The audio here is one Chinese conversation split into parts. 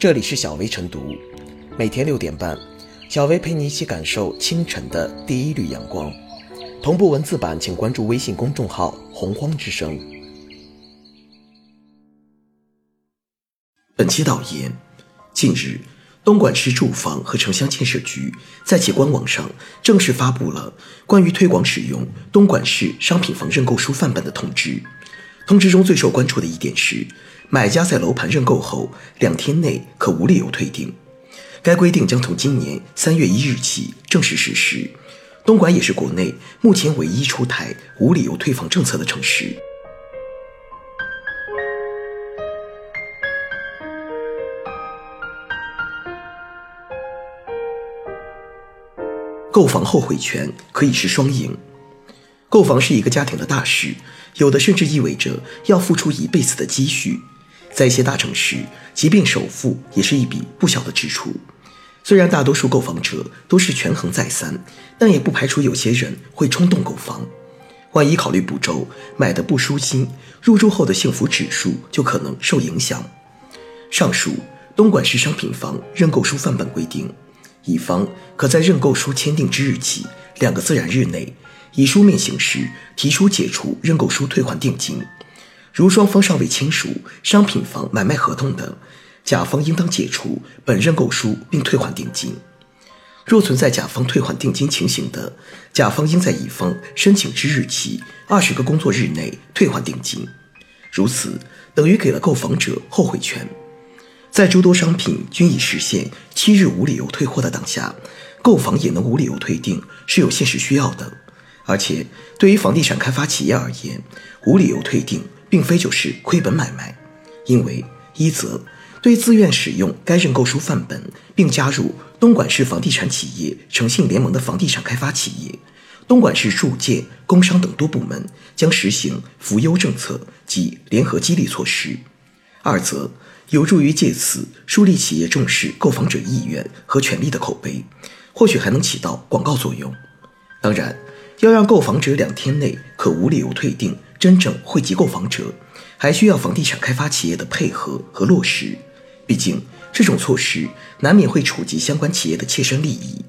这里是小薇晨读，每天六点半，小薇陪你一起感受清晨的第一缕阳光。同步文字版，请关注微信公众号“洪荒之声”。本期导言：近日，东莞市住房和城乡建设局在其官网上正式发布了关于推广使用东莞市商品房认购书范本的通知。通知中最受关注的一点是，买家在楼盘认购后两天内可无理由退订。该规定将从今年三月一日起正式实施。东莞也是国内目前唯一出台无理由退房政策的城市。购房后悔权可以是双赢。购房是一个家庭的大事，有的甚至意味着要付出一辈子的积蓄。在一些大城市，即便首付也是一笔不小的支出。虽然大多数购房者都是权衡再三，但也不排除有些人会冲动购房。万一考虑不周，买的不舒心，入住后的幸福指数就可能受影响。上述东莞市商品房认购书范本规定，乙方可在认购书签订之日起两个自然日内，以书面形式提出解除认购书退还定金。如双方尚未签署商品房买卖合同的，甲方应当解除本认购书并退还定金。若存在甲方退还定金情形的，甲方应在乙方申请之日起二十个工作日内退还定金。如此等于给了购房者后悔权。在诸多商品均已实现七日无理由退货的当下，购房也能无理由退订是有现实需要的。而且对于房地产开发企业而言，无理由退订并非就是亏本买卖，因为一则。对自愿使用该认购书范本并加入东莞市房地产企业诚信联盟的房地产开发企业，东莞市住建、工商等多部门将实行扶优政策及联合激励措施；二则有助于借此树立企业重视购房者意愿和权利的口碑，或许还能起到广告作用。当然，要让购房者两天内可无理由退订，真正惠及购房者，还需要房地产开发企业的配合和落实。毕竟，这种措施难免会触及相关企业的切身利益。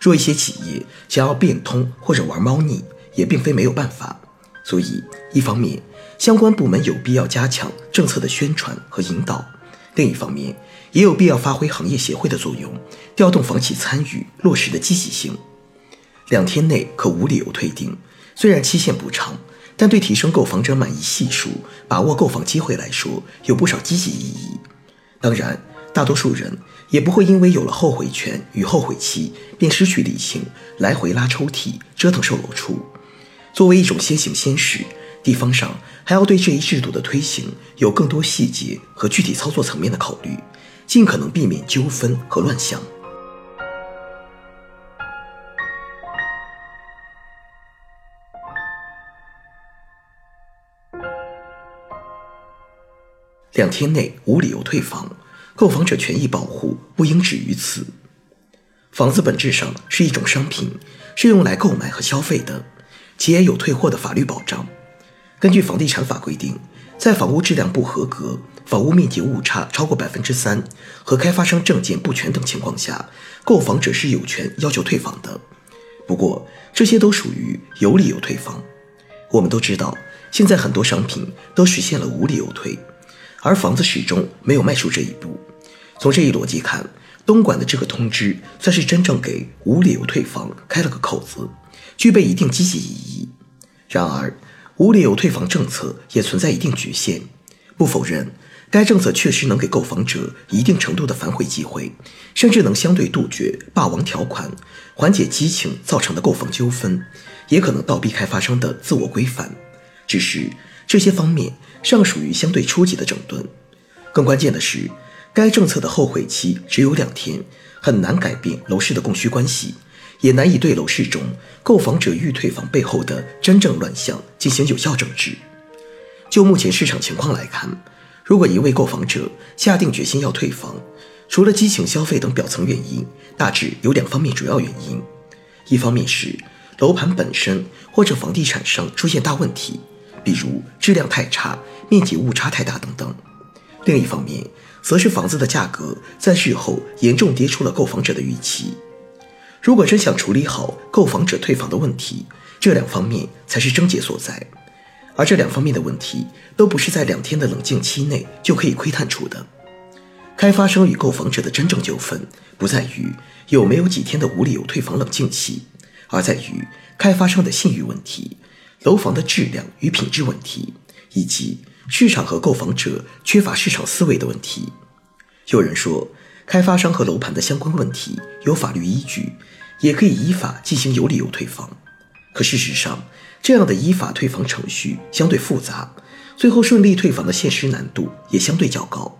若一些企业想要变通或者玩猫腻，也并非没有办法。所以，一方面，相关部门有必要加强政策的宣传和引导；另一方面，也有必要发挥行业协会的作用，调动房企参与落实的积极性。两天内可无理由退订，虽然期限不长，但对提升购房者满意系数、把握购房机会来说，有不少积极意义。当然，大多数人也不会因为有了后悔权与后悔期，便失去理性，来回拉抽屉，折腾售楼处。作为一种先行先试，地方上还要对这一制度的推行有更多细节和具体操作层面的考虑，尽可能避免纠纷和乱象。两天内无理由退房，购房者权益保护不应止于此。房子本质上是一种商品，是用来购买和消费的，其也有退货的法律保障。根据房地产法规定，在房屋质量不合格、房屋面积误差超过百分之三和开发商证件不全等情况下，购房者是有权要求退房的。不过，这些都属于有理由退房。我们都知道，现在很多商品都实现了无理由退。而房子始终没有迈出这一步。从这一逻辑看，东莞的这个通知算是真正给无理由退房开了个口子，具备一定积极意义。然而，无理由退房政策也存在一定局限。不否认，该政策确实能给购房者一定程度的反悔机会，甚至能相对杜绝霸王条款，缓解激情造成的购房纠纷，也可能倒逼开发商的自我规范。只是这些方面。尚属于相对初级的整顿，更关键的是，该政策的后悔期只有两天，很难改变楼市的供需关系，也难以对楼市中购房者欲退房背后的真正乱象进行有效整治。就目前市场情况来看，如果一位购房者下定决心要退房，除了激情消费等表层原因，大致有两方面主要原因：一方面是楼盘本身或者房地产商出现大问题。比如质量太差、面积误差太大等等。另一方面，则是房子的价格在日后严重跌出了购房者的预期。如果真想处理好购房者退房的问题，这两方面才是症结所在。而这两方面的问题，都不是在两天的冷静期内就可以窥探出的。开发商与购房者的真正纠纷，不在于有没有几天的无理由退房冷静期，而在于开发商的信誉问题、楼房的质量与品质问题，以及市场和购房者缺乏市场思维的问题。有人说，开发商和楼盘的相关问题有法律依据，也可以依法进行有理由退房。可事实上，这样的依法退房程序相对复杂，最后顺利退房的现实难度也相对较高。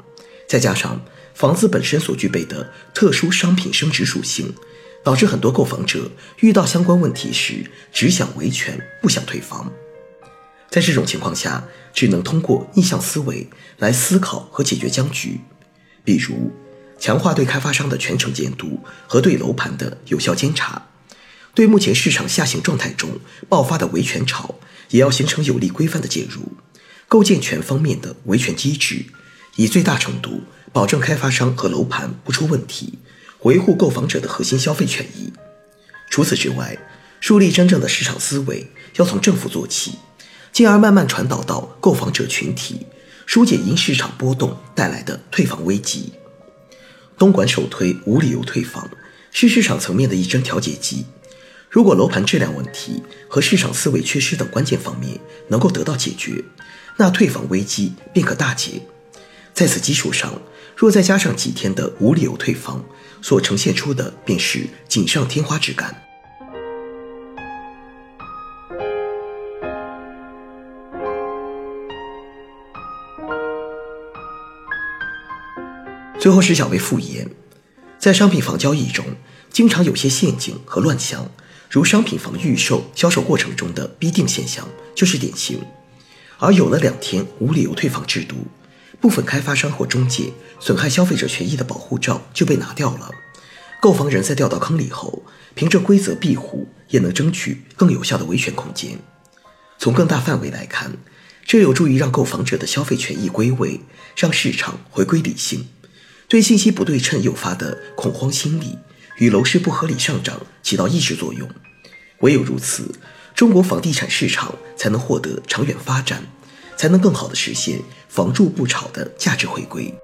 再加上房子本身所具备的特殊商品升值属性，导致很多购房者遇到相关问题时只想维权，不想退房。在这种情况下，只能通过逆向思维来思考和解决僵局，比如强化对开发商的全程监督和对楼盘的有效监察。对目前市场下行状态中爆发的维权潮，也要形成有力规范的介入，构建全方面的维权机制，以最大程度保证开发商和楼盘不出问题，维护购房者的核心消费权益。除此之外，树立真正的市场思维要从政府做起，进而慢慢传导到购房者群体，疏解因市场波动带来的退房危机。东莞首推无理由退房，是市场层面的一针调节剂。如果楼盘质量问题和市场思维缺失等关键方面能够得到解决，那退房危机便可大解。在此基础上，若再加上几天的无理由退房，所呈现出的便是锦上添花之感。最后是小薇复言，在商品房交易中，经常有些陷阱和乱象。如商品房预售销售过程中的逼定现象就是典型，而有了两天无理由退房制度，部分开发商或中介损害消费者权益的保护罩就被拿掉了。购房人在掉到坑里后，凭着规则庇护，也能争取更有效的维权空间。从更大范围来看，这有助于让购房者的消费权益归位，让市场回归理性，对信息不对称诱发的恐慌心理。与楼市不合理上涨起到抑制作用，唯有如此，中国房地产市场才能获得长远发展，才能更好的实现房住不炒的价值回归。